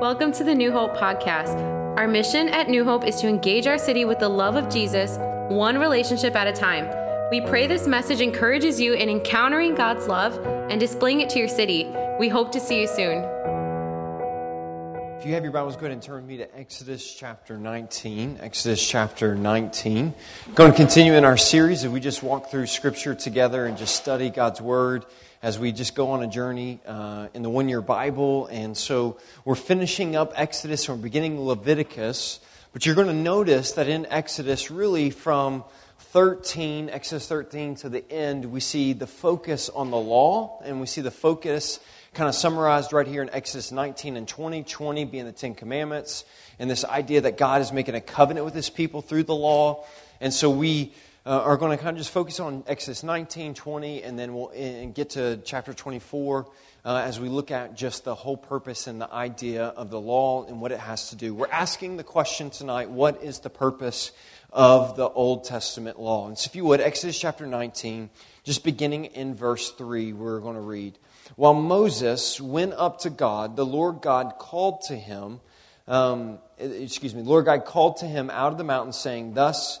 Welcome to the New Hope podcast. Our mission at New Hope is to engage our city with the love of Jesus, one relationship at a time. We pray this message encourages you in encountering God's love and displaying it to your city. We hope to see you soon. If you have your Bibles, go ahead and turn me to Exodus chapter 19. Exodus chapter 19. Going to continue in our series as we just walk through Scripture together and just study God's Word as we just go on a journey uh, in the one year Bible. And so we're finishing up Exodus and we're beginning Leviticus. But you're going to notice that in Exodus, really from 13, Exodus 13 to the end, we see the focus on the law and we see the focus kind of summarized right here in Exodus 19 and 20, 20 being the Ten Commandments, and this idea that God is making a covenant with his people through the law. And so we uh, are going to kind of just focus on Exodus 19, 20, and then we'll and get to chapter 24 uh, as we look at just the whole purpose and the idea of the law and what it has to do. We're asking the question tonight what is the purpose of the Old Testament law? And so, if you would, Exodus chapter 19, just beginning in verse 3, we're going to read. While Moses went up to God, the Lord God called to him, um, excuse me, the Lord God called to him out of the mountain, saying, Thus,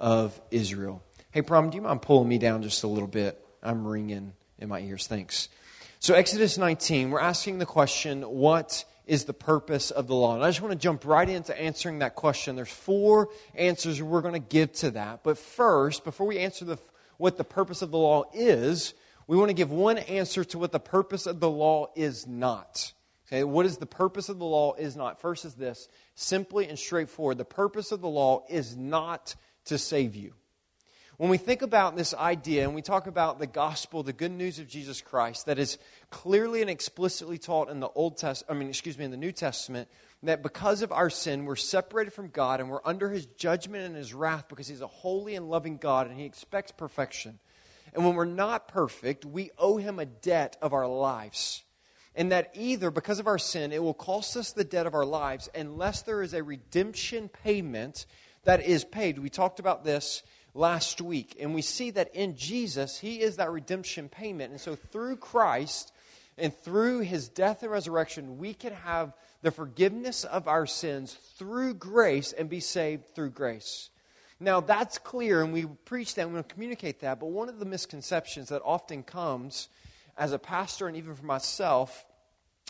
of Israel. Hey, Prom, do you mind pulling me down just a little bit? I'm ringing in my ears. Thanks. So, Exodus 19, we're asking the question, what is the purpose of the law? And I just want to jump right into answering that question. There's four answers we're going to give to that. But first, before we answer the, what the purpose of the law is, we want to give one answer to what the purpose of the law is not. Okay, what is the purpose of the law is not? First is this simply and straightforward. The purpose of the law is not to save you. When we think about this idea and we talk about the gospel, the good news of Jesus Christ, that is clearly and explicitly taught in the Old Testament, I mean, excuse me, in the New Testament, that because of our sin, we're separated from God and we're under his judgment and his wrath because he's a holy and loving God and he expects perfection. And when we're not perfect, we owe him a debt of our lives. And that either because of our sin, it will cost us the debt of our lives unless there is a redemption payment that is paid. We talked about this last week, and we see that in Jesus, He is that redemption payment. And so through Christ and through His death and resurrection, we can have the forgiveness of our sins through grace and be saved through grace. Now, that's clear, and we preach that, and we communicate that, but one of the misconceptions that often comes as a pastor and even for myself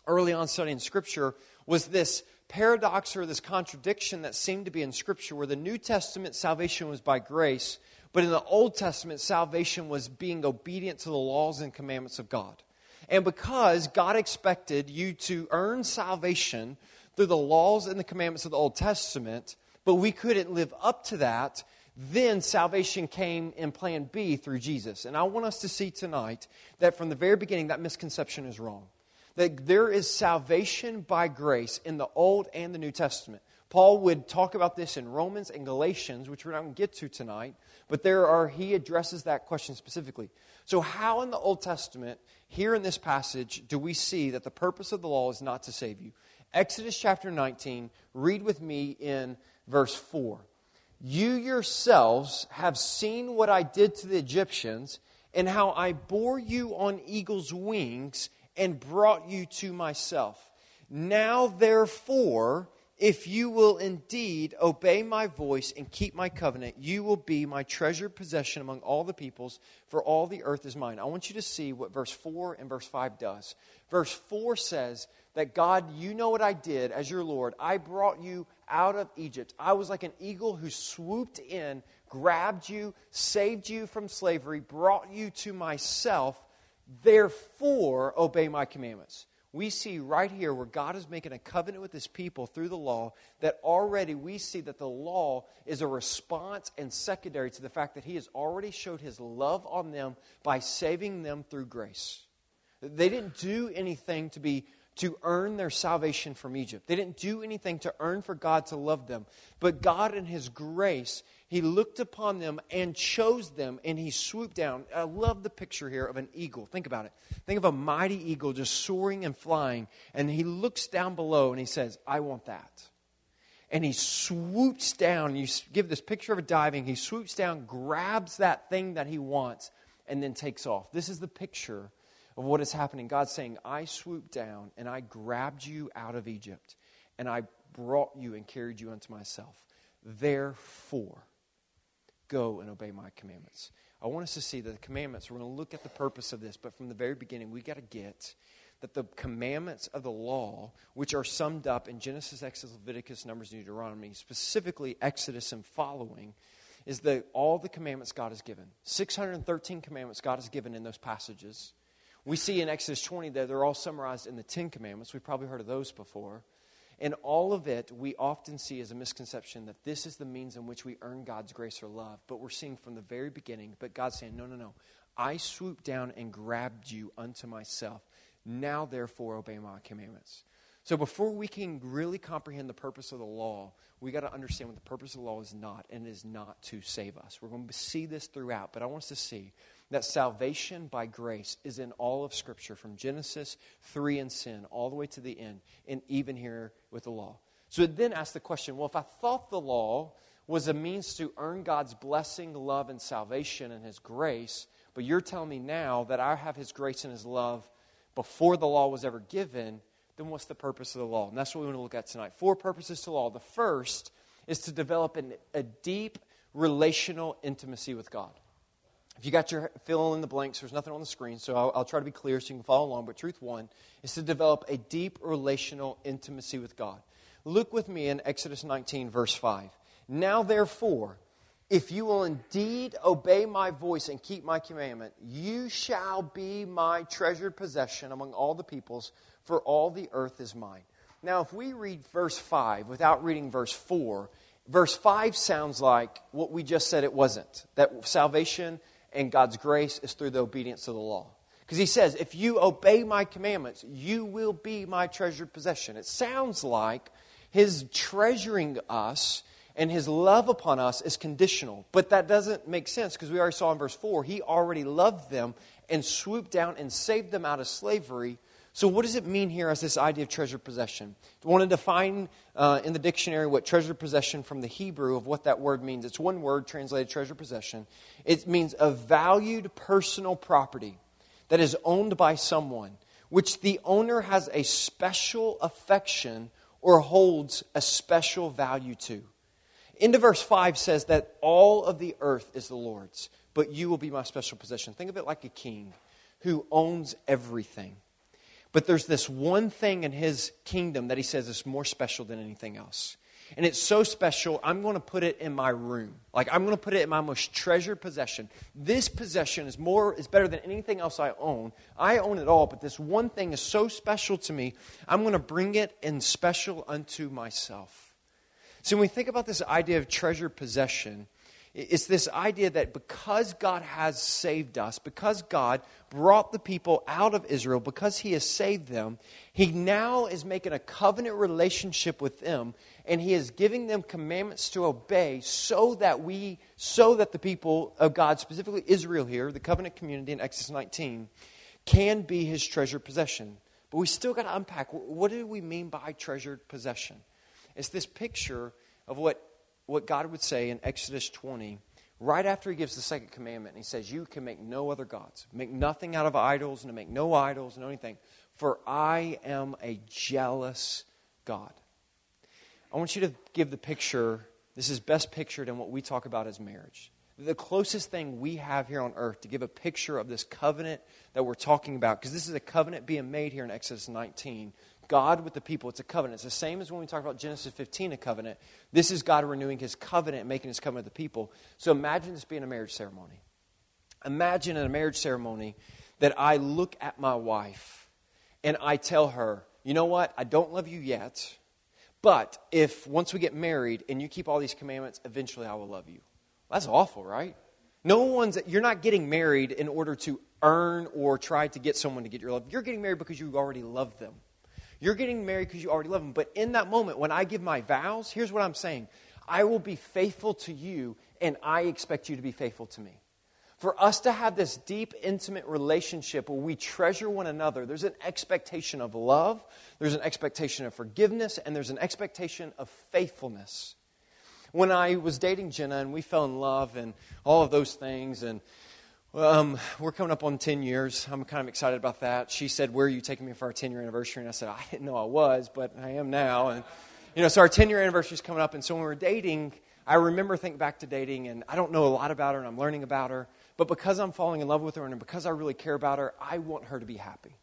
early on studying Scripture was this paradox or this contradiction that seemed to be in Scripture where the New Testament salvation was by grace, but in the Old Testament salvation was being obedient to the laws and commandments of God. And because God expected you to earn salvation through the laws and the commandments of the Old Testament, but we couldn't live up to that, then salvation came in plan B through Jesus. And I want us to see tonight that from the very beginning, that misconception is wrong that there is salvation by grace in the Old and the New Testament. Paul would talk about this in Romans and Galatians, which we're not going to get to tonight, but there are he addresses that question specifically. So how in the Old Testament, here in this passage, do we see that the purpose of the law is not to save you? Exodus chapter 19, read with me in verse 4. You yourselves have seen what I did to the Egyptians and how I bore you on eagle's wings and brought you to myself. Now, therefore, if you will indeed obey my voice and keep my covenant, you will be my treasured possession among all the peoples, for all the earth is mine. I want you to see what verse 4 and verse 5 does. Verse 4 says that God, you know what I did as your Lord. I brought you out of Egypt. I was like an eagle who swooped in, grabbed you, saved you from slavery, brought you to myself Therefore, obey my commandments. We see right here where God is making a covenant with his people through the law that already we see that the law is a response and secondary to the fact that he has already showed his love on them by saving them through grace. They didn't do anything to be to earn their salvation from Egypt. They didn't do anything to earn for God to love them. But God, in His grace, He looked upon them and chose them, and He swooped down. I love the picture here of an eagle. Think about it. Think of a mighty eagle just soaring and flying, and He looks down below and He says, I want that. And He swoops down. You give this picture of a diving. He swoops down, grabs that thing that He wants, and then takes off. This is the picture of what is happening. God's saying, I swooped down and I grabbed you out of Egypt and I brought you and carried you unto myself. Therefore, go and obey my commandments. I want us to see that the commandments, we're going to look at the purpose of this, but from the very beginning, we got to get that the commandments of the law, which are summed up in Genesis, Exodus, Leviticus, Numbers, and Deuteronomy, specifically Exodus and following, is that all the commandments God has given. 613 commandments God has given in those passages. We see in Exodus 20 that they're all summarized in the Ten Commandments. We've probably heard of those before. And all of it, we often see as a misconception that this is the means in which we earn God's grace or love. But we're seeing from the very beginning, but God's saying, no, no, no. I swooped down and grabbed you unto myself. Now, therefore, obey my commandments. So, before we can really comprehend the purpose of the law, we got to understand what the purpose of the law is not, and it is not to save us. We're going to see this throughout, but I want us to see that salvation by grace is in all of Scripture, from Genesis 3 and sin all the way to the end, and even here with the law. So it then asks the question well, if I thought the law was a means to earn God's blessing, love, and salvation and His grace, but you're telling me now that I have His grace and His love before the law was ever given, then what's the purpose of the law? And that's what we want to look at tonight. Four purposes to law. The first is to develop an, a deep relational intimacy with God. If you got your fill in the blanks, there's nothing on the screen, so I'll, I'll, try to be clear so you can follow along. But truth one is to develop a deep relational intimacy with God. Look with me in Exodus 19, verse 5. Now, therefore, if you will indeed obey my voice and keep my commandment, you shall be my treasured possession among all the peoples, for all the earth is mine. Now, if we read verse 5 without reading verse 4, verse 5 sounds like what we just said it wasn't. That salvation and God's grace is through the obedience of the law. Because he says, if you obey my commandments, you will be my treasured possession. It sounds like his treasuring us and his love upon us is conditional. But that doesn't make sense because we already saw in verse 4, he already loved them and swooped down and saved them out of slavery so, what does it mean here as this idea of treasure possession? I want to define uh, in the dictionary what treasure possession from the Hebrew of what that word means. It's one word translated treasure possession. It means a valued personal property that is owned by someone, which the owner has a special affection or holds a special value to. Into verse 5 says that all of the earth is the Lord's, but you will be my special possession. Think of it like a king who owns everything. But there's this one thing in his kingdom that he says is more special than anything else. And it's so special, I'm going to put it in my room. Like I'm going to put it in my most treasured possession. This possession is more is better than anything else I own. I own it all, but this one thing is so special to me, I'm going to bring it in special unto myself. So when we think about this idea of treasured possession, it's this idea that because God has saved us, because God brought the people out of Israel, because He has saved them, He now is making a covenant relationship with them, and He is giving them commandments to obey so that we, so that the people of God, specifically Israel here, the covenant community in Exodus 19, can be His treasured possession. But we still got to unpack what do we mean by treasured possession? It's this picture of what what God would say in Exodus 20, right after he gives the second commandment. And he says, You can make no other gods, make nothing out of idols, and make no idols, and anything. For I am a jealous God. I want you to give the picture, this is best pictured in what we talk about as marriage. The closest thing we have here on earth to give a picture of this covenant that we're talking about, because this is a covenant being made here in Exodus 19 God with the people. It's a covenant. It's the same as when we talk about Genesis 15, a covenant. This is God renewing his covenant making his covenant with the people. So imagine this being a marriage ceremony. Imagine in a marriage ceremony that I look at my wife and I tell her, you know what? I don't love you yet, but if once we get married and you keep all these commandments, eventually I will love you. That's awful, right? No one's, you're not getting married in order to earn or try to get someone to get your love. You're getting married because you already love them. You're getting married because you already love them. But in that moment, when I give my vows, here's what I'm saying I will be faithful to you, and I expect you to be faithful to me. For us to have this deep, intimate relationship where we treasure one another, there's an expectation of love, there's an expectation of forgiveness, and there's an expectation of faithfulness. When I was dating Jenna and we fell in love and all of those things, and um, we're coming up on 10 years. I'm kind of excited about that. She said, Where are you taking me for our 10 year anniversary? And I said, I didn't know I was, but I am now. And, you know, so our 10 year anniversary is coming up. And so when we were dating, I remember thinking back to dating, and I don't know a lot about her, and I'm learning about her. But because I'm falling in love with her and because I really care about her, I want her to be happy.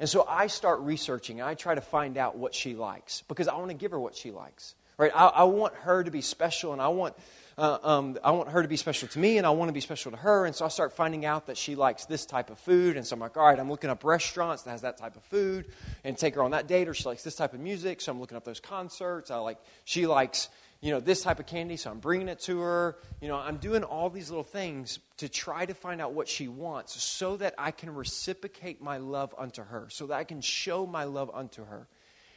And so I start researching. I try to find out what she likes because I want to give her what she likes. Right? I, I want her to be special, and I want uh, um, I want her to be special to me, and I want to be special to her. And so I start finding out that she likes this type of food. And so I'm like, all right, I'm looking up restaurants that has that type of food, and take her on that date. Or she likes this type of music, so I'm looking up those concerts. I like she likes you know, this type of candy, so I'm bringing it to her. You know, I'm doing all these little things to try to find out what she wants so that I can reciprocate my love unto her, so that I can show my love unto her.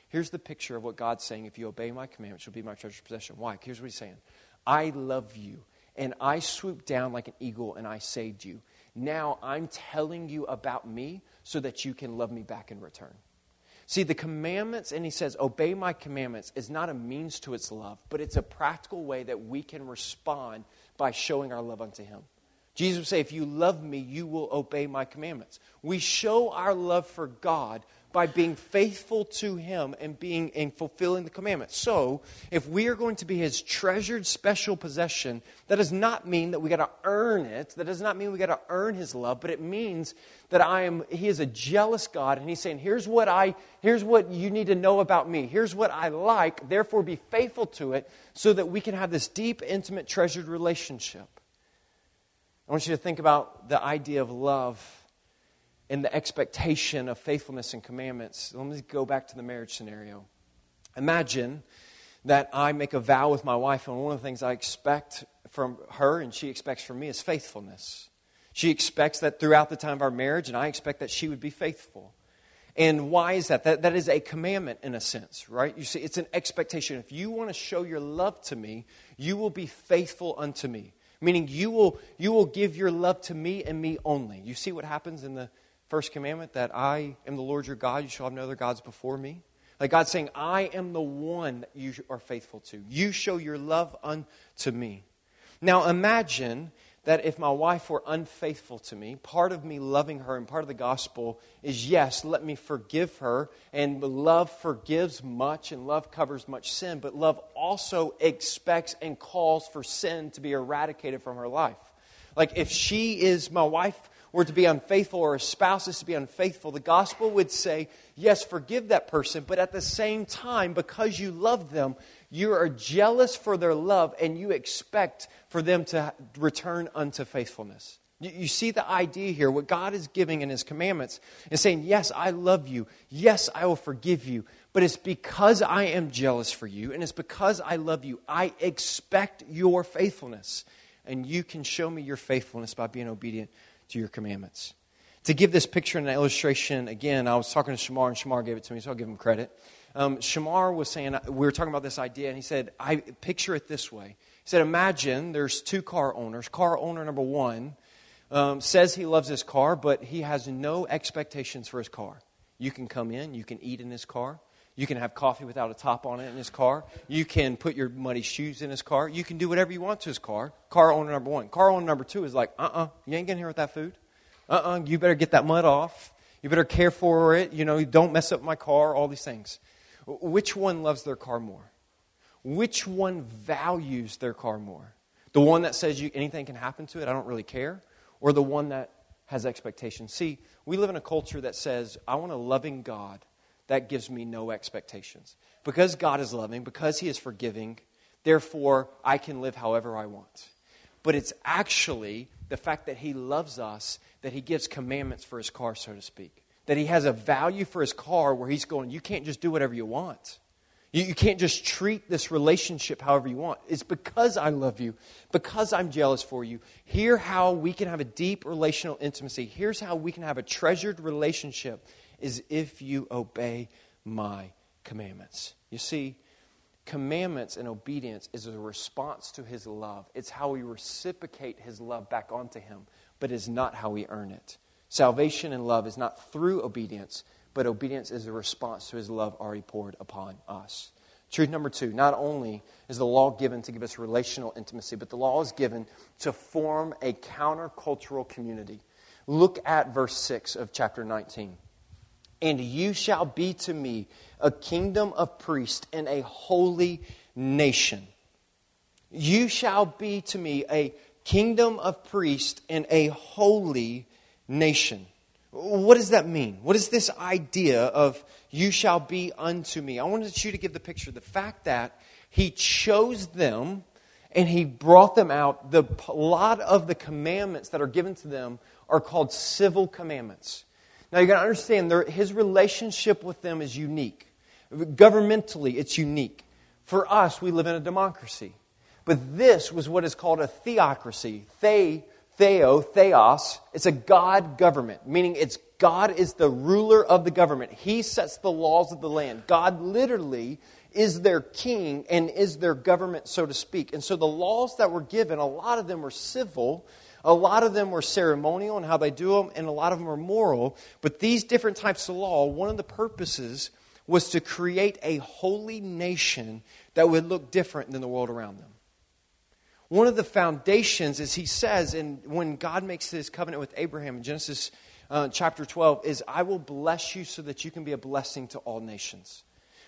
Here's the picture of what God's saying if you obey my commandments, you'll be my treasured possession. Why? Here's what He's saying I love you, and I swooped down like an eagle and I saved you. Now I'm telling you about me so that you can love me back in return. See, the commandments, and he says, obey my commandments, is not a means to its love, but it's a practical way that we can respond by showing our love unto him. Jesus would say, if you love me, you will obey my commandments. We show our love for God by being faithful to him and being and fulfilling the commandments. So, if we are going to be his treasured special possession, that does not mean that we got to earn it. That does not mean we got to earn his love, but it means that I am he is a jealous God and he's saying, "Here's what I here's what you need to know about me. Here's what I like, therefore be faithful to it so that we can have this deep, intimate, treasured relationship." I want you to think about the idea of love in the expectation of faithfulness and commandments. Let me go back to the marriage scenario. Imagine that I make a vow with my wife, and one of the things I expect from her and she expects from me is faithfulness. She expects that throughout the time of our marriage, and I expect that she would be faithful. And why is that? That, that is a commandment in a sense, right? You see, it's an expectation. If you want to show your love to me, you will be faithful unto me. Meaning, you will, you will give your love to me and me only. You see what happens in the first commandment that I am the Lord your God, you shall have no other gods before me. Like God saying, I am the one that you are faithful to. You show your love unto me. Now imagine that if my wife were unfaithful to me, part of me loving her and part of the gospel is yes, let me forgive her. And love forgives much and love covers much sin, but love also expects and calls for sin to be eradicated from her life. Like if she is my wife, were to be unfaithful or a spouse is to be unfaithful, the gospel would say, yes, forgive that person, but at the same time, because you love them, you are jealous for their love and you expect for them to return unto faithfulness. You, see the idea here. What God is giving in His commandments is saying, Yes, I love you. Yes, I will forgive you. But it's because I am jealous for you and it's because I love you. I expect your faithfulness. And you can show me your faithfulness by being obedient to your commandments. To give this picture and an illustration, again, I was talking to Shamar, and Shamar gave it to me, so I'll give him credit. Um, Shamar was saying, we were talking about this idea, and he said, I picture it this way. He said, Imagine there's two car owners. Car owner number one um, says he loves his car, but he has no expectations for his car. You can come in, you can eat in his car, you can have coffee without a top on it in his car. You can put your muddy shoes in his car. You can do whatever you want to his car. Car owner number one. Car owner number two is like, uh uh-uh, uh you ain't getting here with that food. Uh uh-uh, uh, you better get that mud off. You better care for it. You know, don't mess up my car, all these things. Which one loves their car more? Which one values their car more? The one that says you, anything can happen to it, I don't really care? Or the one that has expectations? See, we live in a culture that says, I want a loving God that gives me no expectations. Because God is loving, because He is forgiving, therefore I can live however I want. But it's actually the fact that He loves us that He gives commandments for His car, so to speak. That He has a value for His car where He's going, you can't just do whatever you want. You, you can't just treat this relationship however you want. It's because I love you, because I'm jealous for you. Here how we can have a deep relational intimacy. Here's how we can have a treasured relationship is if you obey my commandments. You see, commandments and obedience is a response to his love. It's how we reciprocate his love back onto him, but is not how we earn it. Salvation and love is not through obedience, but obedience is a response to his love already poured upon us. Truth number two not only is the law given to give us relational intimacy, but the law is given to form a countercultural community. Look at verse 6 of chapter 19. And you shall be to me a kingdom of priests and a holy nation. You shall be to me a kingdom of priests and a holy nation. What does that mean? What is this idea of you shall be unto me? I wanted you to give the picture. The fact that he chose them and he brought them out. The, a lot of the commandments that are given to them are called civil commandments. Now you got to understand, his relationship with them is unique. Governmentally, it's unique. For us, we live in a democracy. But this was what is called a theocracy. They Theo, theos, it's a God government, meaning it's God is the ruler of the government. He sets the laws of the land. God literally is their king and is their government, so to speak. And so the laws that were given, a lot of them were civil, a lot of them were ceremonial and how they do them, and a lot of them were moral. But these different types of law, one of the purposes was to create a holy nation that would look different than the world around them. One of the foundations, as he says, and when God makes his covenant with Abraham in Genesis uh, chapter 12, is I will bless you so that you can be a blessing to all nations.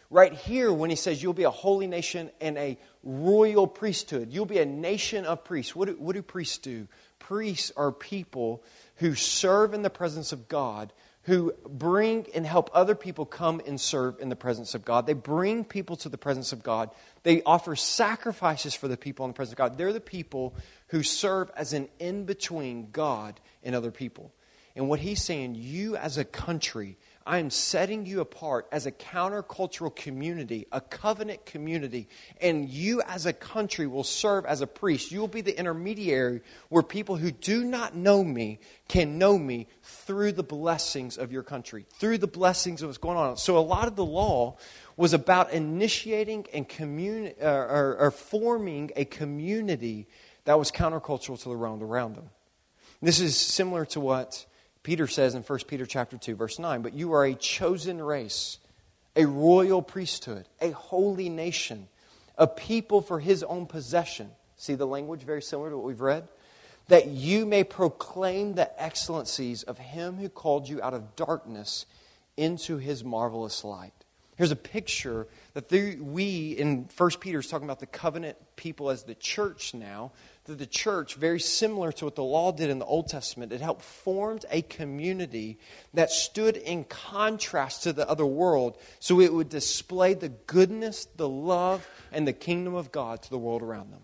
Right here, when he says you'll be a holy nation and a royal priesthood, you'll be a nation of priests. What do, what do priests do? Priests are people who serve in the presence of God who bring and help other people come and serve in the presence of God. They bring people to the presence of God. They offer sacrifices for the people in the presence of God. They're the people who serve as an in between God and other people. And what he's saying, you as a country, I am setting you apart as a countercultural community, a covenant community, and you as a country will serve as a priest. You will be the intermediary where people who do not know me can know me through the blessings of your country, through the blessings of what's going on. So, a lot of the law was about initiating and communi- uh, or, or forming a community that was countercultural to the world around them. This is similar to what Peter says in 1 Peter chapter 2 verse 9, "But you are a chosen race, a royal priesthood, a holy nation, a people for his own possession." See the language very similar to what we've read? That you may proclaim the excellencies of him who called you out of darkness into his marvelous light. Here's a picture that we in 1 Peter is talking about the covenant people as the church now that the church, very similar to what the law did in the Old Testament, it helped formed a community that stood in contrast to the other world so it would display the goodness, the love, and the kingdom of God to the world around them.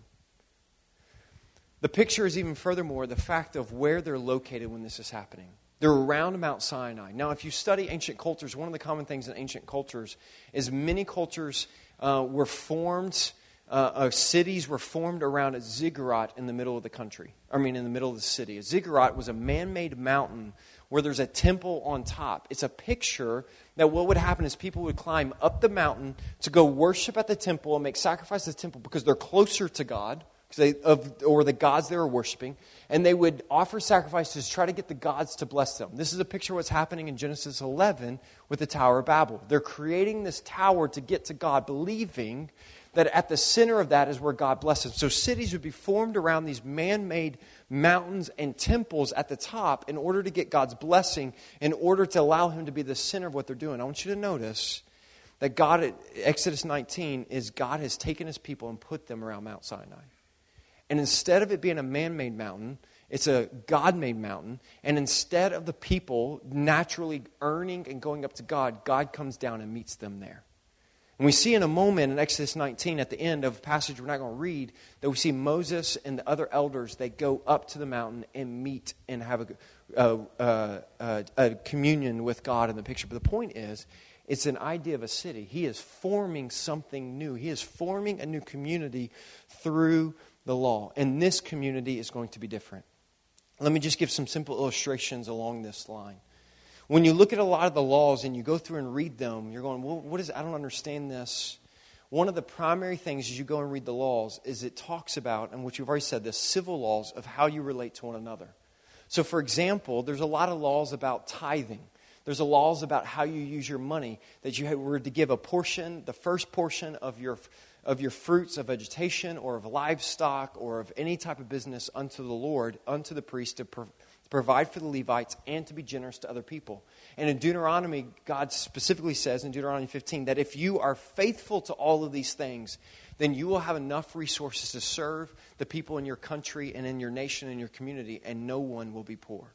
The picture is even furthermore the fact of where they're located when this is happening. They're around Mount Sinai. Now, if you study ancient cultures, one of the common things in ancient cultures is many cultures uh, were formed uh, uh, cities were formed around a ziggurat in the middle of the country. I mean, in the middle of the city. A ziggurat was a man made mountain where there's a temple on top. It's a picture that what would happen is people would climb up the mountain to go worship at the temple and make sacrifices at the temple because they're closer to God. They, of, or the gods they were worshiping, and they would offer sacrifices to try to get the gods to bless them. This is a picture of what's happening in Genesis 11 with the Tower of Babel. They're creating this tower to get to God, believing that at the center of that is where God blesses. So cities would be formed around these man made mountains and temples at the top in order to get God's blessing, in order to allow Him to be the center of what they're doing. I want you to notice that God, Exodus 19, is God has taken His people and put them around Mount Sinai. And instead of it being a man made mountain, it's a God made mountain. And instead of the people naturally earning and going up to God, God comes down and meets them there. And we see in a moment in Exodus 19 at the end of a passage we're not going to read that we see Moses and the other elders, they go up to the mountain and meet and have a, a, a, uh, uh, uh, a communion with God in the picture. But the point is, It's an idea of a city. He is forming something new. He is forming a new community through the law. And this community is going to be different. Let me just give some simple illustrations along this line. When you look at a lot of the laws and you go through and read them, you're going, well, what is, I don't understand this. One of the primary things as you go and read the laws is it talks about, and what you've already said, the civil laws of how you relate to one another. So, for example, there's a lot of laws about tithing. There's a laws about how you use your money, that you were to give a portion, the first portion of your, of your fruits of vegetation or of livestock or of any type of business unto the Lord, unto the priest to, pro- provide for the Levites and to be generous to other people. And in Deuteronomy, God specifically says in Deuteronomy 15 that if you are faithful to all of these things, then you will have enough resources to serve the people in your country and in your nation and your community, and no one will be poor.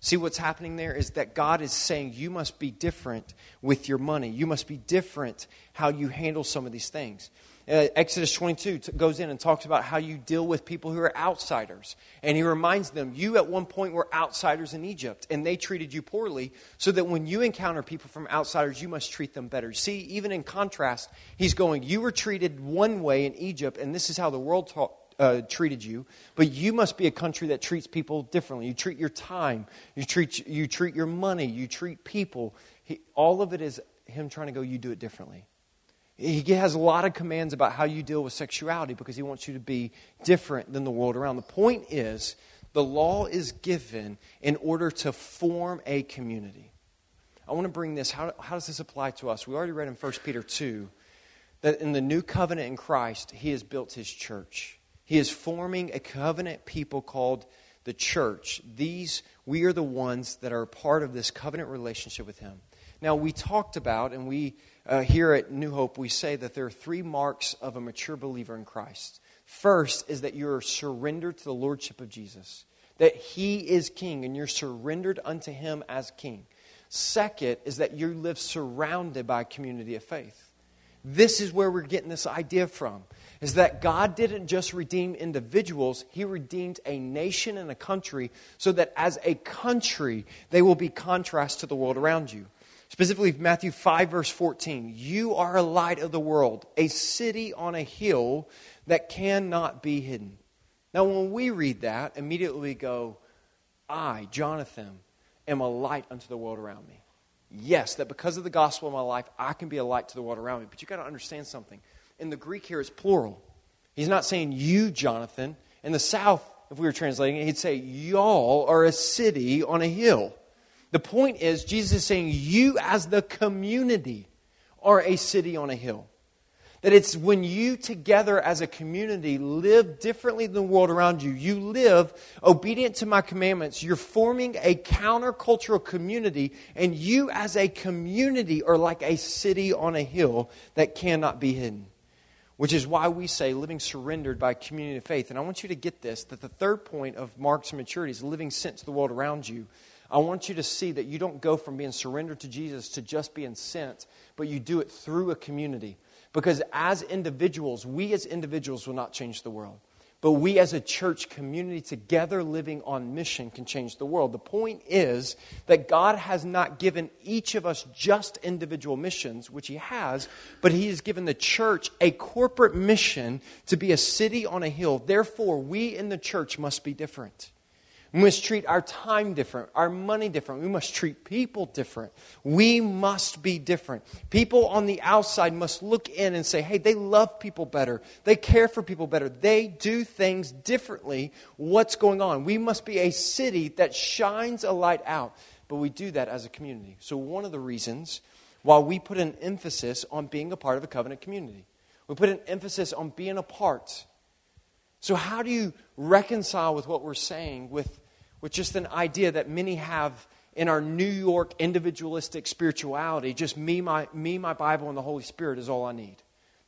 See, what's happening there is that God is saying you must be different with your money. You must be different how you handle some of these things. Uh, Exodus 22 t- goes in and talks about how you deal with people who are outsiders. And he reminds them, you at one point were outsiders in Egypt, and they treated you poorly, so that when you encounter people from outsiders, you must treat them better. See, even in contrast, he's going, you were treated one way in Egypt, and this is how the world taught uh, treated you, but you must be a country that treats people differently. You treat your time, you treat, you treat your money, you treat people. He, all of it is him trying to go, you do it differently. He has a lot of commands about how you deal with sexuality because he wants you to be different than the world around. The point is, the law is given in order to form a community. I want to bring this. How, how does this apply to us? We already read in 1 Peter 2 that in the new covenant in Christ, he has built his church. He is forming a covenant people called the church. These, we are the ones that are part of this covenant relationship with Him. Now, we talked about, and we uh, here at New Hope, we say that there are three marks of a mature believer in Christ. First is that you're surrendered to the Lordship of Jesus, that He is King, and you're surrendered unto Him as King. Second is that you live surrounded by a community of faith. This is where we're getting this idea from is that God didn't just redeem individuals, He redeemed a nation and a country so that as a country, they will be contrast to the world around you. Specifically, Matthew 5, verse 14 You are a light of the world, a city on a hill that cannot be hidden. Now, when we read that, immediately we go, I, Jonathan, am a light unto the world around me. Yes, that because of the gospel in my life, I can be a light to the world around me. But you've got to understand something in the Greek here is plural. He's not saying you, Jonathan. In the South, if we were translating it, he'd say, Y'all are a city on a hill. The point is, Jesus is saying, You as the community are a city on a hill. That it's when you together as a community live differently than the world around you, you live obedient to my commandments, you're forming a countercultural community, and you as a community are like a city on a hill that cannot be hidden which is why we say living surrendered by community of faith. And I want you to get this that the third point of marks maturity is living sent to the world around you. I want you to see that you don't go from being surrendered to Jesus to just being sent, but you do it through a community. Because as individuals, we as individuals will not change the world. But we as a church community together living on mission can change the world. The point is that God has not given each of us just individual missions, which He has, but He has given the church a corporate mission to be a city on a hill. Therefore, we in the church must be different. We must treat our time different, our money different. We must treat people different. We must be different. People on the outside must look in and say, hey, they love people better. They care for people better. They do things differently. What's going on? We must be a city that shines a light out. But we do that as a community. So, one of the reasons why we put an emphasis on being a part of a covenant community, we put an emphasis on being a part so, how do you reconcile with what we're saying with, with just an idea that many have in our New York individualistic spirituality? Just me my, me, my Bible, and the Holy Spirit is all I need.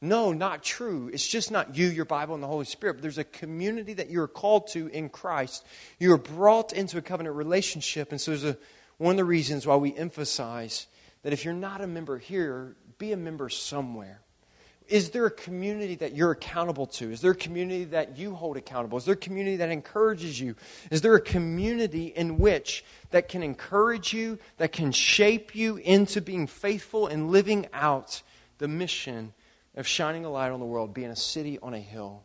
No, not true. It's just not you, your Bible, and the Holy Spirit. There's a community that you're called to in Christ. You are brought into a covenant relationship. And so, there's a, one of the reasons why we emphasize that if you're not a member here, be a member somewhere Is there a community that you're accountable to? Is there a community that you hold accountable? Is there a community that encourages you? Is there a community in which that can encourage you, that can shape you into being faithful and living out the mission of shining a light on the world, being a city on a hill?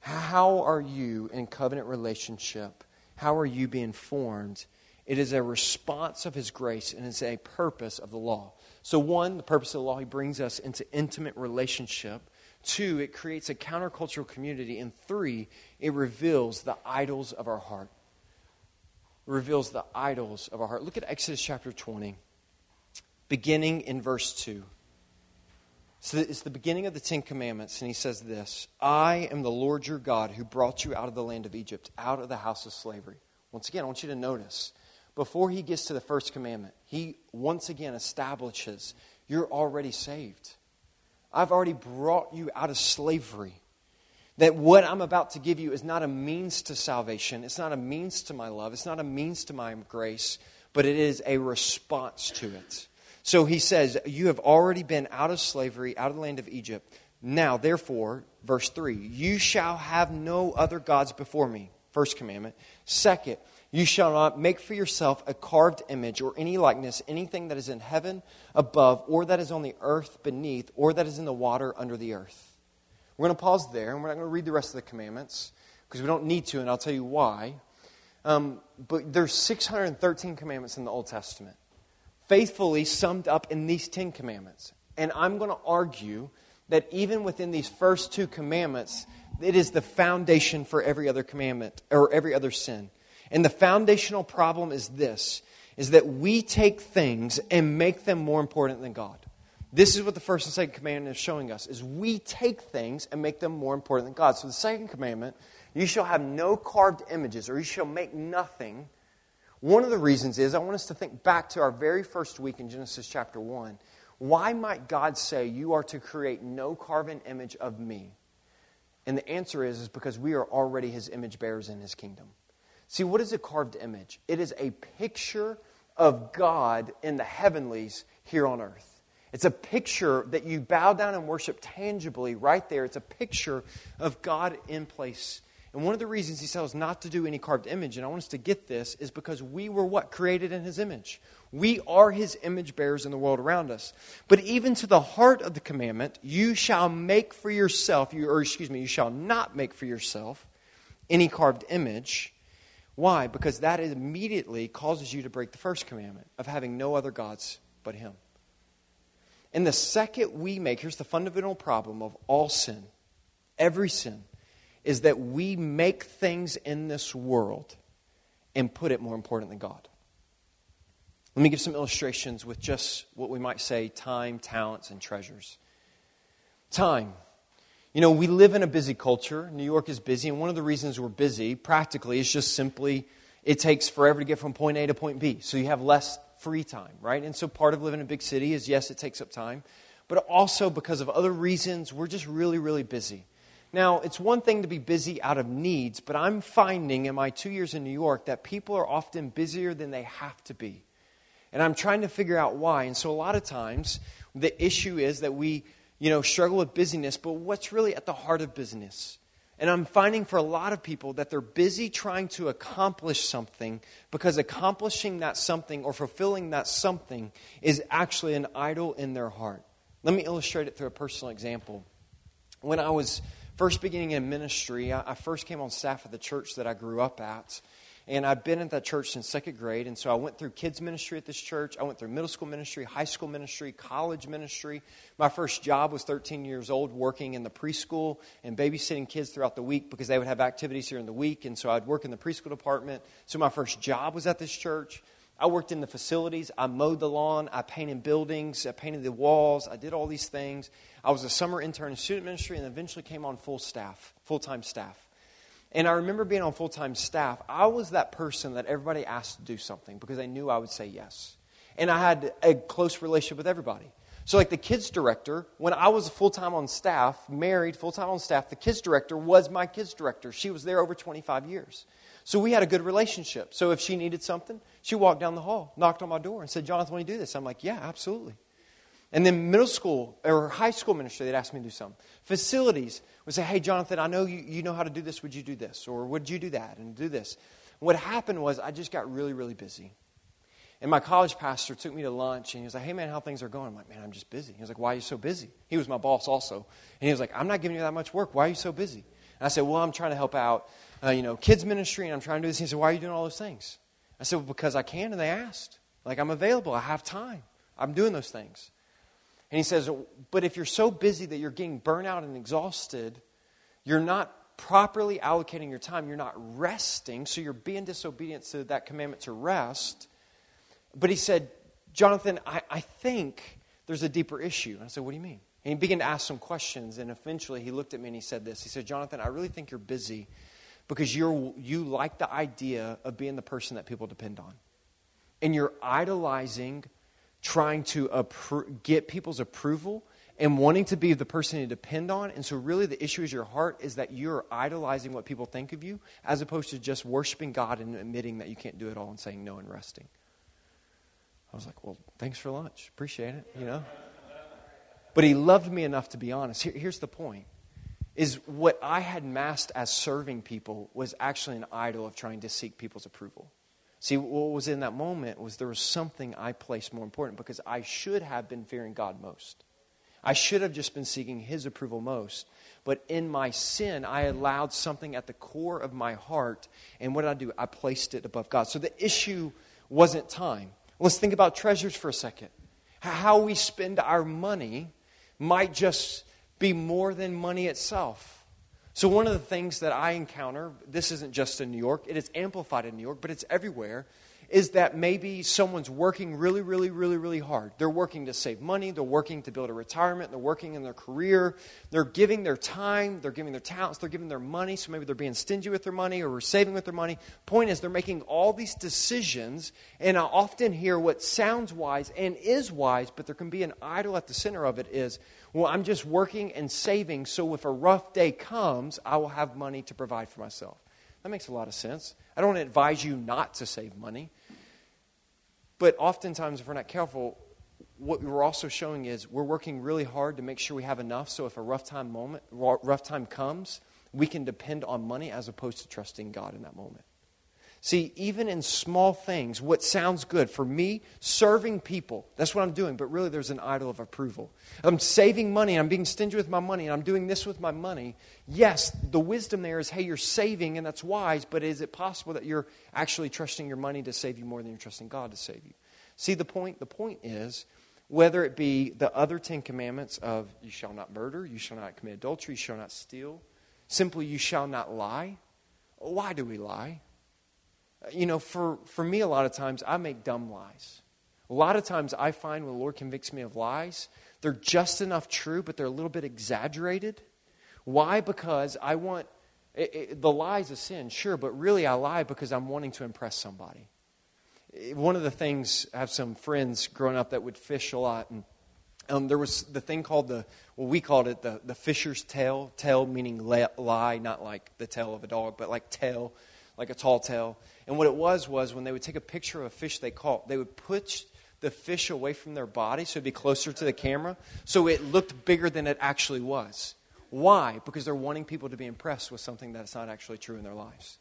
How are you in covenant relationship? How are you being formed? It is a response of His grace and it's a purpose of the law. So, one, the purpose of the law, He brings us into intimate relationship. Two, it creates a countercultural community. And three, it reveals the idols of our heart. It reveals the idols of our heart. Look at Exodus chapter 20, beginning in verse 2. So it's the beginning of the Ten Commandments, and he says this I am the Lord your God who brought you out of the land of Egypt, out of the house of slavery. Once again, I want you to notice, before he gets to the first commandment, he once again establishes you're already saved. I've already brought you out of slavery. That what I'm about to give you is not a means to salvation, it's not a means to my love, it's not a means to my grace, but it is a response to it. So he says, You have already been out of slavery, out of the land of Egypt. Now, therefore, verse 3 You shall have no other gods before me. First commandment. Second, you shall not make for yourself a carved image or any likeness, anything that is in heaven above, or that is on the earth beneath, or that is in the water under the earth. We're going to pause there, and we're not going to read the rest of the commandments because we don't need to, and I'll tell you why. Um, but there's 613 commandments in the Old Testament faithfully summed up in these Ten Commandments. And I'm going to argue that even within these first two commandments, it is the foundation for every other commandment or every other sin. And the foundational problem is this is that we take things and make them more important than God. This is what the first and second commandment is showing us is we take things and make them more important than God. So the second commandment, you shall have no carved images or you shall make nothing one of the reasons is I want us to think back to our very first week in Genesis chapter 1. Why might God say, You are to create no carven image of me? And the answer is, is because we are already his image bearers in his kingdom. See, what is a carved image? It is a picture of God in the heavenlies here on earth. It's a picture that you bow down and worship tangibly right there. It's a picture of God in place and one of the reasons he tells not to do any carved image, and I want us to get this, is because we were what? Created in his image. We are his image bearers in the world around us. But even to the heart of the commandment, you shall make for yourself, you, or excuse me, you shall not make for yourself any carved image. Why? Because that immediately causes you to break the first commandment of having no other gods but him. And the second we make, here's the fundamental problem of all sin, every sin is that we make things in this world and put it more important than God. Let me give some illustrations with just what we might say time, talents, and treasures. Time. You know, we live in a busy culture. New York is busy, and one of the reasons we're busy, practically, is just simply it takes forever to get from point A to point B. So you have less free time, right? And so part of living in a big city is yes, it takes up time, but also because of other reasons, we're just really, really busy. Now, it's one thing to be busy out of needs, but I'm finding in my two years in New York that people are often busier than they have to be. And I'm trying to figure out why. And so a lot of times, the issue is that we, you know, struggle with busyness, but what's really at the heart of business? And I'm finding for a lot of people that they're busy trying to accomplish something because accomplishing that something or fulfilling that something is actually an idol in their heart. Let me illustrate it through a personal example. When I was first beginning in ministry, I, I first came on staff at the church that I grew up at. And I've been at that church since second grade. And so I went through kids' ministry at this church. I went through middle school ministry, high school ministry, college ministry. My first job was 13 years old, working in the preschool and babysitting kids throughout the week because they would have activities here in the week. And so I'd work in the preschool department. So my first job was at this church. I worked in the facilities. I mowed the lawn. I painted buildings. I painted the walls. I did all these things. I was a summer intern in student ministry and eventually came on full staff, full time staff. And I remember being on full time staff. I was that person that everybody asked to do something because they knew I would say yes. And I had a close relationship with everybody. So, like the kids director, when I was full time on staff, married, full time on staff, the kids director was my kids director. She was there over 25 years. So we had a good relationship. So if she needed something, she walked down the hall, knocked on my door, and said, Jonathan, want to do this? I'm like, yeah, absolutely. And then middle school or high school ministry, they'd ask me to do something. Facilities would say, hey, Jonathan, I know you, you know how to do this. Would you do this? Or would you do that and do this? What happened was I just got really, really busy. And my college pastor took me to lunch and he was like, hey, man, how things are going? I'm like, man, I'm just busy. He was like, why are you so busy? He was my boss also. And he was like, I'm not giving you that much work. Why are you so busy? And I said, well, I'm trying to help out, uh, you know, kids ministry and I'm trying to do this. He said, why are you doing all those things? I said, well, because I can and they asked. Like, I'm available. I have time. I'm doing those things. And he says, But if you're so busy that you're getting burnout and exhausted, you're not properly allocating your time. You're not resting. So you're being disobedient to that commandment to rest. But he said, Jonathan, I, I think there's a deeper issue. And I said, What do you mean? And he began to ask some questions. And eventually he looked at me and he said this He said, Jonathan, I really think you're busy because you're, you like the idea of being the person that people depend on. And you're idolizing trying to appro- get people's approval and wanting to be the person you depend on. And so, really, the issue is your heart is that you're idolizing what people think of you as opposed to just worshiping God and admitting that you can't do it all and saying no and resting. I was like, well, thanks for lunch. Appreciate it, you know? But he loved me enough to be honest. Here, here's the point is what I had masked as serving people was actually an idol of trying to seek people's approval. See, what was in that moment was there was something I placed more important because I should have been fearing God most. I should have just been seeking His approval most. But in my sin, I allowed something at the core of my heart. And what did I do? I placed it above God. So the issue wasn't time. Let's think about treasures for a second. How we spend our money might just be more than money itself. So, one of the things that I encounter, this isn't just in New York, it is amplified in New York, but it's everywhere, is that maybe someone's working really, really, really, really hard. They're working to save money, they're working to build a retirement, they're working in their career, they're giving their time, they're giving their talents, they're giving their money, so maybe they're being stingy with their money or saving with their money. Point is, they're making all these decisions, and I often hear what sounds wise and is wise, but there can be an idol at the center of it is, well, I'm just working and saving, so if a rough day comes, I will have money to provide for myself. That makes a lot of sense. I don't advise you not to save money. But oftentimes, if we're not careful, what we're also showing is we're working really hard to make sure we have enough so if a rough time moment rough time comes we can depend on money as opposed to trusting god in that moment See, even in small things, what sounds good for me, serving people, that's what I'm doing, but really there's an idol of approval. I'm saving money, I'm being stingy with my money, and I'm doing this with my money. Yes, the wisdom there is hey, you're saving, and that's wise, but is it possible that you're actually trusting your money to save you more than you're trusting God to save you? See the point? The point is whether it be the other Ten Commandments of you shall not murder, you shall not commit adultery, you shall not steal, simply you shall not lie. Why do we lie? You know, for, for me, a lot of times, I make dumb lies. A lot of times, I find when the Lord convicts me of lies, they're just enough true, but they're a little bit exaggerated. Why? Because I want, it, it, the lie is a sin, sure, but really I lie because I'm wanting to impress somebody. One of the things, I have some friends growing up that would fish a lot, and um, there was the thing called the, well, we called it the, the fisher's tale. Tale meaning lie, not like the tail of a dog, but like tale, like a tall tale. And what it was was when they would take a picture of a fish they caught, they would push the fish away from their body so it'd be closer to the camera, so it looked bigger than it actually was. Why? Because they're wanting people to be impressed with something that's not actually true in their lives.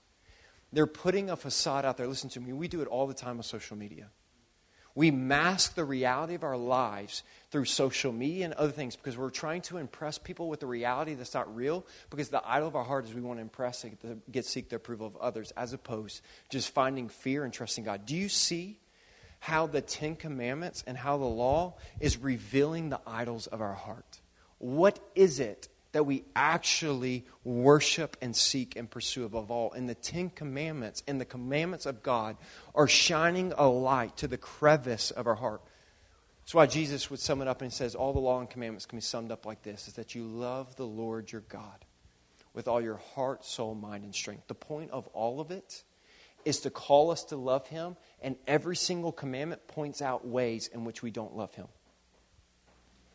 They're putting a facade out there. Listen to me, we do it all the time on social media. We mask the reality of our lives through social media and other things because we're trying to impress people with the reality that's not real because the idol of our heart is we want to impress and get seek the approval of others as opposed to just finding fear and trusting God. Do you see how the Ten Commandments and how the law is revealing the idols of our heart? What is it that we actually worship and seek and pursue above all. And the Ten Commandments and the commandments of God are shining a light to the crevice of our heart. That's why Jesus would sum it up and says, All the law and commandments can be summed up like this is that you love the Lord your God with all your heart, soul, mind, and strength. The point of all of it is to call us to love him, and every single commandment points out ways in which we don't love him.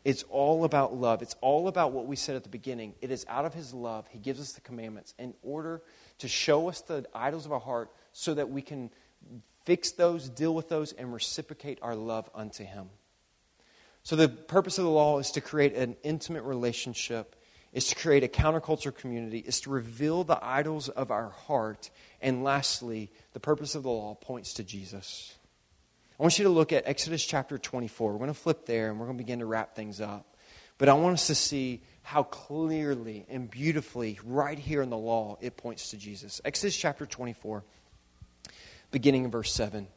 It's all about love. It's all about what we said at the beginning. It is out of His love, He gives us the commandments in order to show us the idols of our heart so that we can fix those, deal with those, and reciprocate our love unto Him. So, the purpose of the law is to create an intimate relationship, is to create a counterculture community, is to reveal the idols of our heart. And lastly, the purpose of the law points to Jesus. I want you to look at Exodus chapter 24. We're going to flip there and we're going to begin to wrap things up. But I want us to see how clearly and beautifully, right here in the law, it points to Jesus. Exodus chapter 24, beginning in verse 7.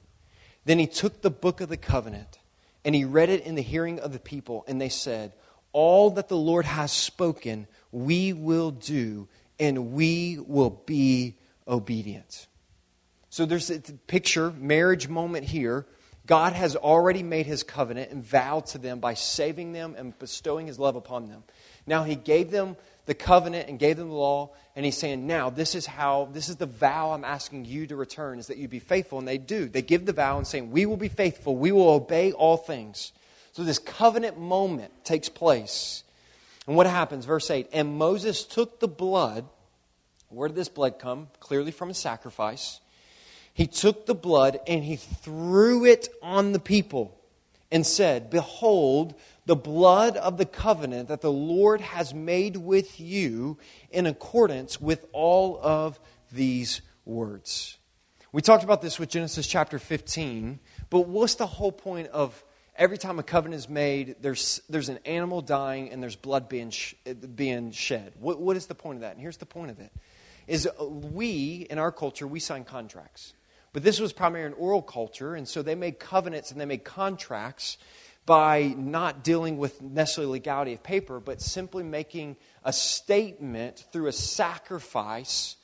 Then he took the book of the covenant and he read it in the hearing of the people, and they said, All that the Lord has spoken, we will do, and we will be obedient. So there's a picture, marriage moment here. God has already made his covenant and vowed to them by saving them and bestowing his love upon them. Now he gave them the covenant and gave them the law, and he's saying, Now, this is how, this is the vow I'm asking you to return, is that you be faithful. And they do. They give the vow and saying, We will be faithful, we will obey all things. So this covenant moment takes place. And what happens? Verse 8 And Moses took the blood. Where did this blood come? Clearly from a sacrifice. He took the blood and he threw it on the people and said, Behold, the blood of the covenant that the Lord has made with you in accordance with all of these words. We talked about this with Genesis chapter 15, but what's the whole point of every time a covenant is made, there's, there's an animal dying and there's blood being, sh- being shed? What, what is the point of that? And here's the point of it is we, in our culture, we sign contracts. But this was primarily an oral culture, and so they made covenants and they made contracts by not dealing with necessarily legality of paper, but simply making a statement through a sacrifice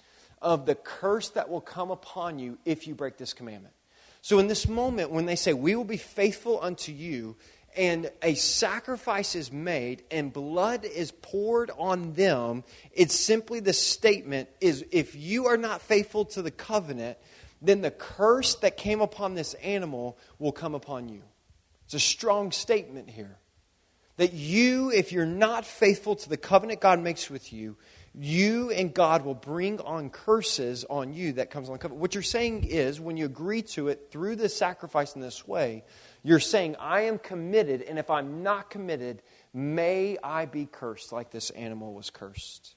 of the curse that will come upon you if you break this commandment. So, in this moment, when they say, We will be faithful unto you, and a sacrifice is made and blood is poured on them, it's simply the statement is if you are not faithful to the covenant, then the curse that came upon this animal will come upon you. It's a strong statement here. That you, if you're not faithful to the covenant God makes with you, you and God will bring on curses on you that comes on the covenant. What you're saying is, when you agree to it through this sacrifice in this way, you're saying, I am committed, and if I'm not committed, may I be cursed like this animal was cursed.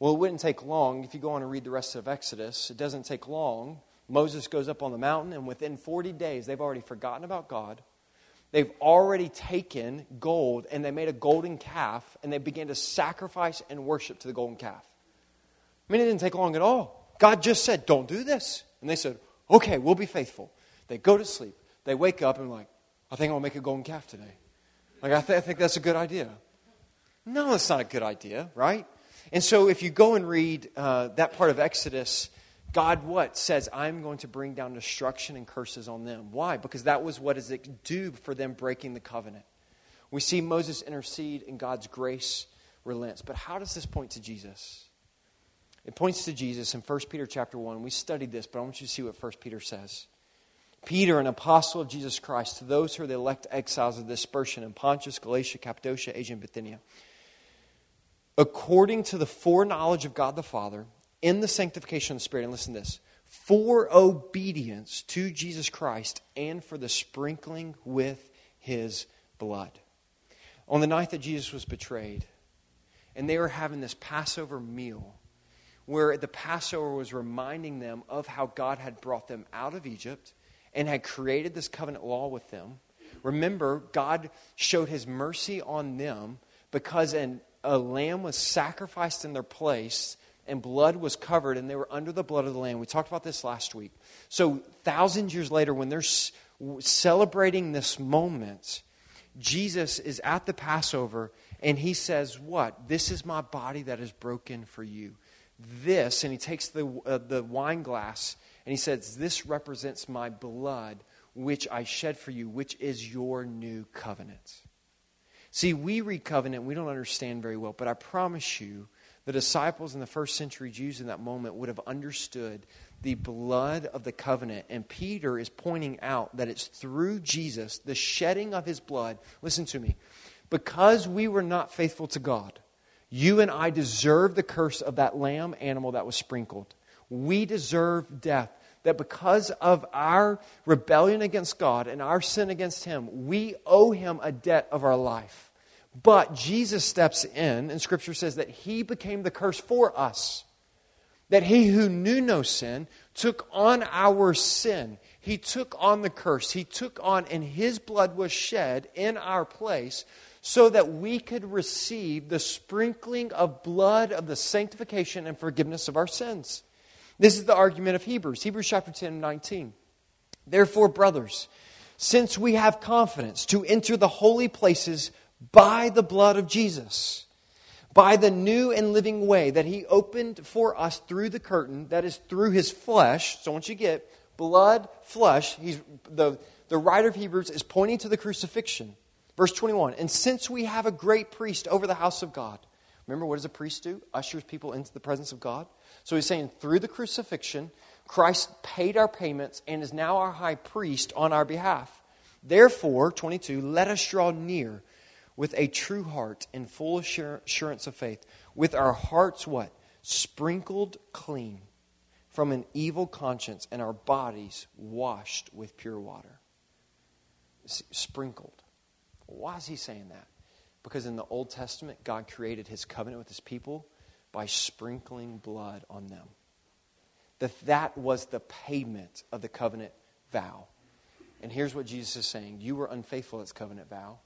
Well, it wouldn't take long. If you go on and read the rest of Exodus, it doesn't take long Moses goes up on the mountain, and within 40 days, they've already forgotten about God. They've already taken gold and they made a golden calf and they began to sacrifice and worship to the golden calf. I mean, it didn't take long at all. God just said, Don't do this. And they said, Okay, we'll be faithful. They go to sleep. They wake up and, like, I think I'll make a golden calf today. Like, I, th- I think that's a good idea. No, it's not a good idea, right? And so, if you go and read uh, that part of Exodus, God what? Says, I'm going to bring down destruction and curses on them. Why? Because that was what is it do for them breaking the covenant. We see Moses intercede and God's grace relents. But how does this point to Jesus? It points to Jesus in 1 Peter chapter 1. We studied this, but I want you to see what 1 Peter says. Peter, an apostle of Jesus Christ, to those who are the elect exiles of dispersion in Pontus, Galatia, Cappadocia, Asia, and Bithynia, according to the foreknowledge of God the Father, in the sanctification of the Spirit, and listen to this, for obedience to Jesus Christ and for the sprinkling with his blood. On the night that Jesus was betrayed, and they were having this Passover meal, where the Passover was reminding them of how God had brought them out of Egypt and had created this covenant law with them. Remember, God showed his mercy on them because an, a lamb was sacrificed in their place and blood was covered, and they were under the blood of the Lamb. We talked about this last week. So, thousands years later, when they're celebrating this moment, Jesus is at the Passover, and he says, What? This is my body that is broken for you. This, and he takes the, uh, the wine glass, and he says, This represents my blood, which I shed for you, which is your new covenant. See, we read covenant, we don't understand very well, but I promise you, the disciples and the first century Jews in that moment would have understood the blood of the covenant. And Peter is pointing out that it's through Jesus, the shedding of his blood. Listen to me. Because we were not faithful to God, you and I deserve the curse of that lamb animal that was sprinkled. We deserve death. That because of our rebellion against God and our sin against Him, we owe Him a debt of our life. But Jesus steps in, and Scripture says that He became the curse for us. That He who knew no sin took on our sin. He took on the curse. He took on, and His blood was shed in our place so that we could receive the sprinkling of blood of the sanctification and forgiveness of our sins. This is the argument of Hebrews, Hebrews chapter 10 19. Therefore, brothers, since we have confidence to enter the holy places by the blood of Jesus, by the new and living way that he opened for us through the curtain, that is through his flesh. So once you get blood, flesh, he's, the, the writer of Hebrews is pointing to the crucifixion. Verse 21 And since we have a great priest over the house of God, remember what does a priest do? Ushers people into the presence of God. So he's saying through the crucifixion, Christ paid our payments and is now our high priest on our behalf. Therefore, 22, let us draw near with a true heart and full assurance of faith, with our hearts what? Sprinkled clean from an evil conscience and our bodies washed with pure water. Sprinkled. Why is he saying that? Because in the Old Testament, God created his covenant with his people by sprinkling blood on them. That that was the payment of the covenant vow. And here's what Jesus is saying You were unfaithful as covenant vow.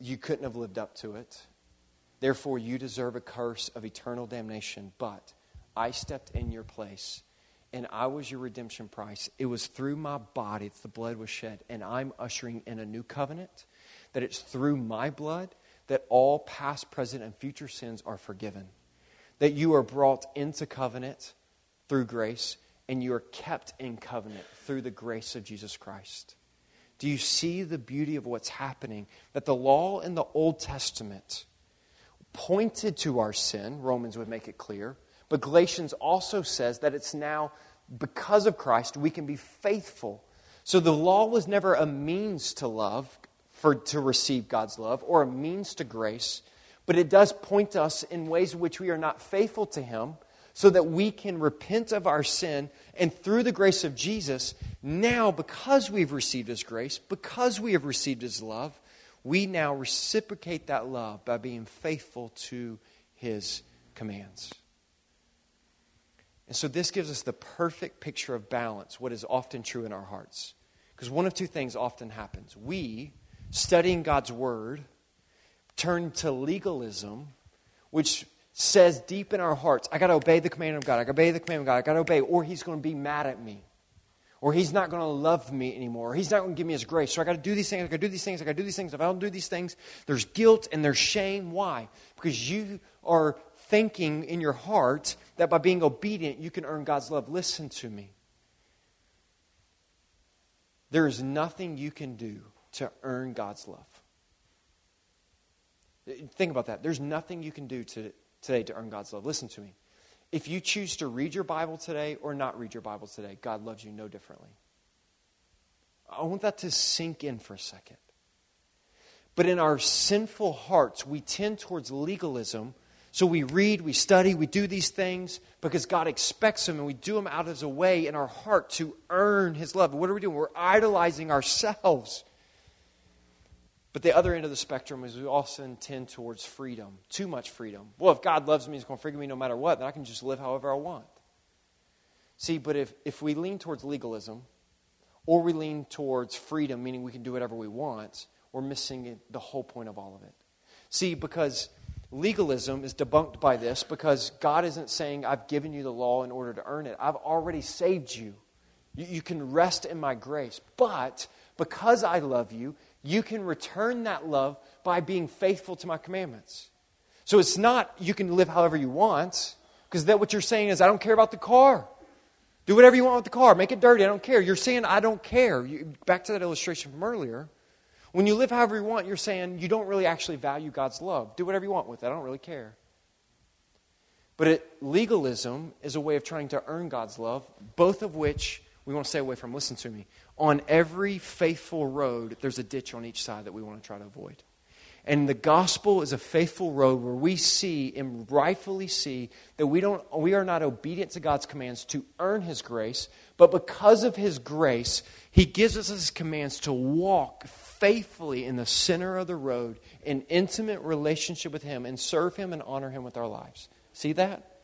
You couldn't have lived up to it. Therefore, you deserve a curse of eternal damnation. But I stepped in your place, and I was your redemption price. It was through my body that the blood was shed, and I'm ushering in a new covenant. That it's through my blood that all past, present, and future sins are forgiven. That you are brought into covenant through grace, and you are kept in covenant through the grace of Jesus Christ. Do you see the beauty of what's happening? That the law in the Old Testament pointed to our sin, Romans would make it clear, but Galatians also says that it's now because of Christ we can be faithful. So the law was never a means to love, for, to receive God's love or a means to grace, but it does point us in ways in which we are not faithful to Him so that we can repent of our sin and through the grace of Jesus, now because we've received His grace, because we have received His love, we now reciprocate that love by being faithful to His commands. And so this gives us the perfect picture of balance, what is often true in our hearts. Because one of two things often happens. We studying God's word, turned to legalism, which says deep in our hearts, I got to obey the command of God. I got to obey the command of God. I got to obey, or He's going to be mad at me. Or he's not going to love me anymore. Or he's not going to give me his grace. So I got to do these things. I got to do these things. I got to do these things. If I don't do these things, there's guilt and there's shame. Why? Because you are thinking in your heart that by being obedient, you can earn God's love. Listen to me. There is nothing you can do to earn God's love. Think about that. There's nothing you can do to, today to earn God's love. Listen to me. If you choose to read your Bible today or not read your Bible today, God loves you no differently. I want that to sink in for a second. But in our sinful hearts, we tend towards legalism so we read, we study, we do these things because God expects them, and we do them out as a way in our heart to earn His love. What are we doing? We're idolizing ourselves. But the other end of the spectrum is we also tend towards freedom, too much freedom. Well, if God loves me, He's going to forgive me no matter what, then I can just live however I want. See, but if, if we lean towards legalism or we lean towards freedom, meaning we can do whatever we want, we're missing the whole point of all of it. See, because legalism is debunked by this because God isn't saying, I've given you the law in order to earn it. I've already saved you. You, you can rest in my grace. But because I love you, you can return that love by being faithful to my commandments. So it's not you can live however you want, because that what you're saying is, I don't care about the car. Do whatever you want with the car. Make it dirty. I don't care. You're saying, I don't care. You, back to that illustration from earlier. When you live however you want, you're saying you don't really actually value God's love. Do whatever you want with it. I don't really care. But it, legalism is a way of trying to earn God's love, both of which we want to stay away from. Listen to me. On every faithful road, there's a ditch on each side that we want to try to avoid. And the gospel is a faithful road where we see and rightfully see that we, don't, we are not obedient to God's commands to earn His grace, but because of His grace, He gives us His commands to walk faithfully in the center of the road in intimate relationship with Him and serve Him and honor Him with our lives. See that?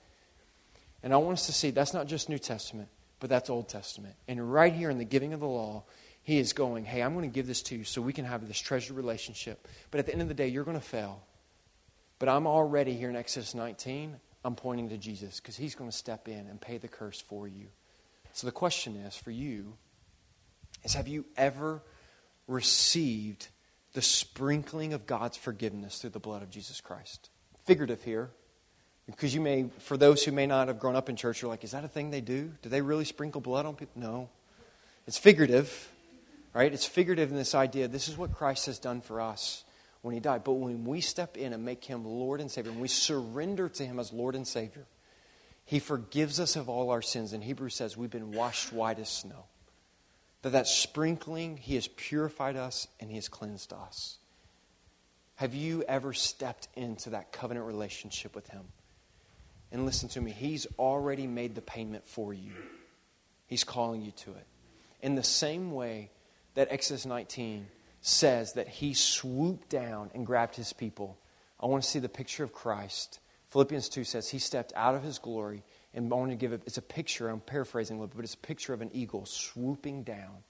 And I want us to see that's not just New Testament, but that's Old Testament. And right here in the giving of the law, he is going, Hey, I'm going to give this to you so we can have this treasured relationship. But at the end of the day, you're going to fail. But I'm already here in Exodus 19, I'm pointing to Jesus because he's going to step in and pay the curse for you. So the question is for you is have you ever received the sprinkling of God's forgiveness through the blood of Jesus Christ? Figurative here. Because you may, for those who may not have grown up in church, you're like, is that a thing they do? Do they really sprinkle blood on people? No. It's figurative right? It's figurative in this idea this is what Christ has done for us when he died. But when we step in and make him Lord and Savior, and we surrender to him as Lord and Savior, he forgives us of all our sins. And Hebrews says we've been washed white as snow. That that sprinkling, he has purified us and he has cleansed us. Have you ever stepped into that covenant relationship with him? And listen to me, he's already made the payment for you. He's calling you to it. In the same way that Exodus 19 says that he swooped down and grabbed his people. I want to see the picture of Christ. Philippians 2 says he stepped out of his glory, and I want to give it, it's a picture, I'm paraphrasing a little bit, but it's a picture of an eagle swooping down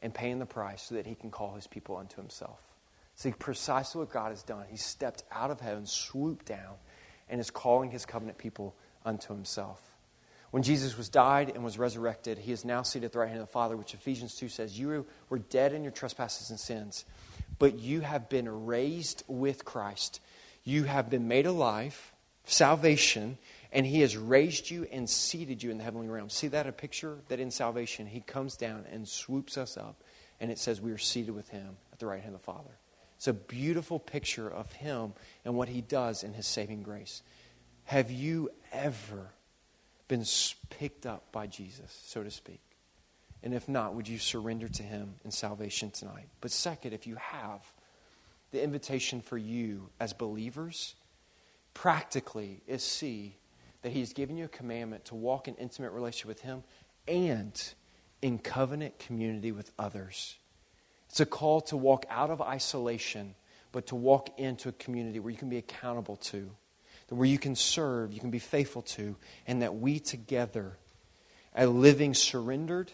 and paying the price so that he can call his people unto himself. See precisely what God has done. He stepped out of heaven, swooped down, and is calling his covenant people unto himself. When Jesus was died and was resurrected, he is now seated at the right hand of the Father, which Ephesians 2 says, You were dead in your trespasses and sins, but you have been raised with Christ. You have been made alive, salvation, and he has raised you and seated you in the heavenly realm. See that a picture that in salvation he comes down and swoops us up, and it says we are seated with him at the right hand of the Father. It's a beautiful picture of him and what he does in his saving grace. Have you ever been picked up by Jesus, so to speak? And if not, would you surrender to Him in salvation tonight? But second, if you have, the invitation for you as believers practically is see that He's given you a commandment to walk in intimate relationship with Him and in covenant community with others. It's a call to walk out of isolation, but to walk into a community where you can be accountable to where you can serve, you can be faithful to, and that we together are living surrendered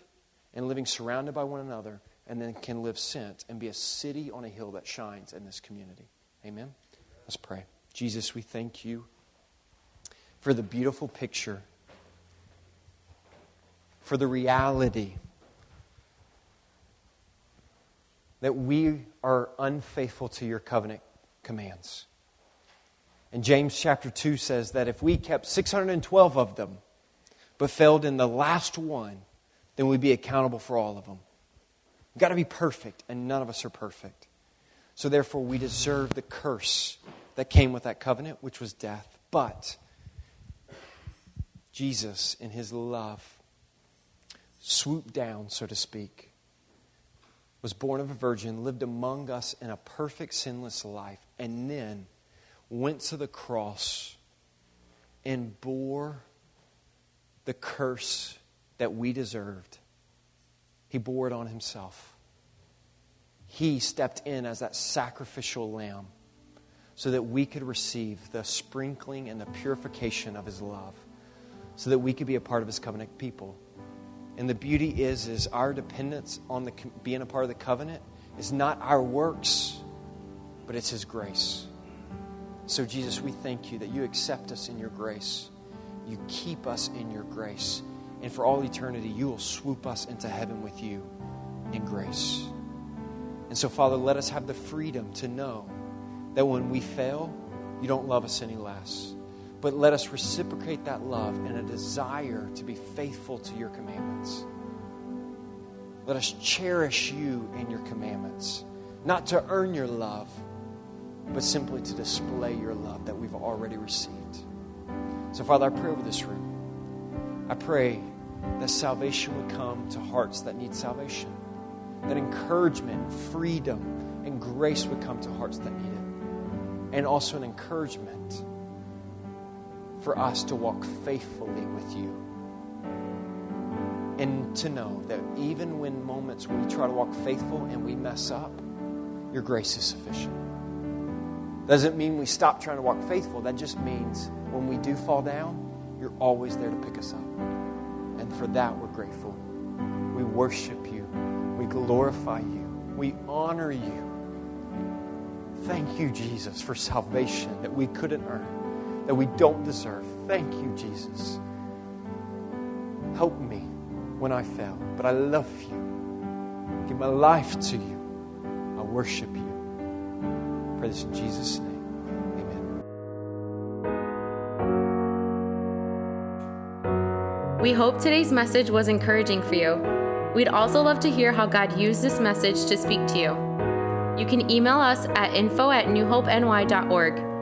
and living surrounded by one another, and then can live sent and be a city on a hill that shines in this community. Amen? Let's pray. Jesus, we thank you for the beautiful picture, for the reality that we are unfaithful to your covenant commands. And James chapter 2 says that if we kept 612 of them, but failed in the last one, then we'd be accountable for all of them. We've got to be perfect, and none of us are perfect. So therefore, we deserve the curse that came with that covenant, which was death. But Jesus, in his love, swooped down, so to speak, was born of a virgin, lived among us in a perfect, sinless life, and then went to the cross and bore the curse that we deserved. He bore it on himself. He stepped in as that sacrificial lamb so that we could receive the sprinkling and the purification of his love, so that we could be a part of his covenant people. And the beauty is, is our dependence on the, being a part of the covenant is not our works, but it's his grace. So, Jesus, we thank you that you accept us in your grace. You keep us in your grace. And for all eternity, you will swoop us into heaven with you in grace. And so, Father, let us have the freedom to know that when we fail, you don't love us any less. But let us reciprocate that love and a desire to be faithful to your commandments. Let us cherish you and your commandments, not to earn your love but simply to display your love that we've already received. So, Father, I pray over this room. I pray that salvation would come to hearts that need salvation, that encouragement, freedom, and grace would come to hearts that need it. and also an encouragement for us to walk faithfully with you. And to know that even when moments we try to walk faithful and we mess up, your grace is sufficient. Doesn't mean we stop trying to walk faithful. That just means when we do fall down, you're always there to pick us up. And for that, we're grateful. We worship you. We glorify you. We honor you. Thank you, Jesus, for salvation that we couldn't earn, that we don't deserve. Thank you, Jesus. Help me when I fail, but I love you. Give my life to you. I worship you. Pray this in Jesus' name. Amen. We hope today's message was encouraging for you. We'd also love to hear how God used this message to speak to you. You can email us at info at newhopeny.org.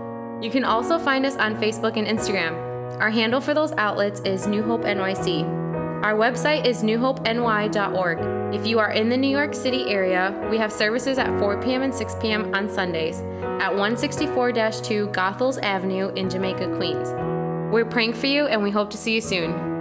You can also find us on Facebook and Instagram. Our handle for those outlets is New Hope NYC. Our website is newhopeny.org. If you are in the New York City area, we have services at 4 p.m. and 6 p.m. on Sundays at 164 2 Goethals Avenue in Jamaica, Queens. We're praying for you and we hope to see you soon.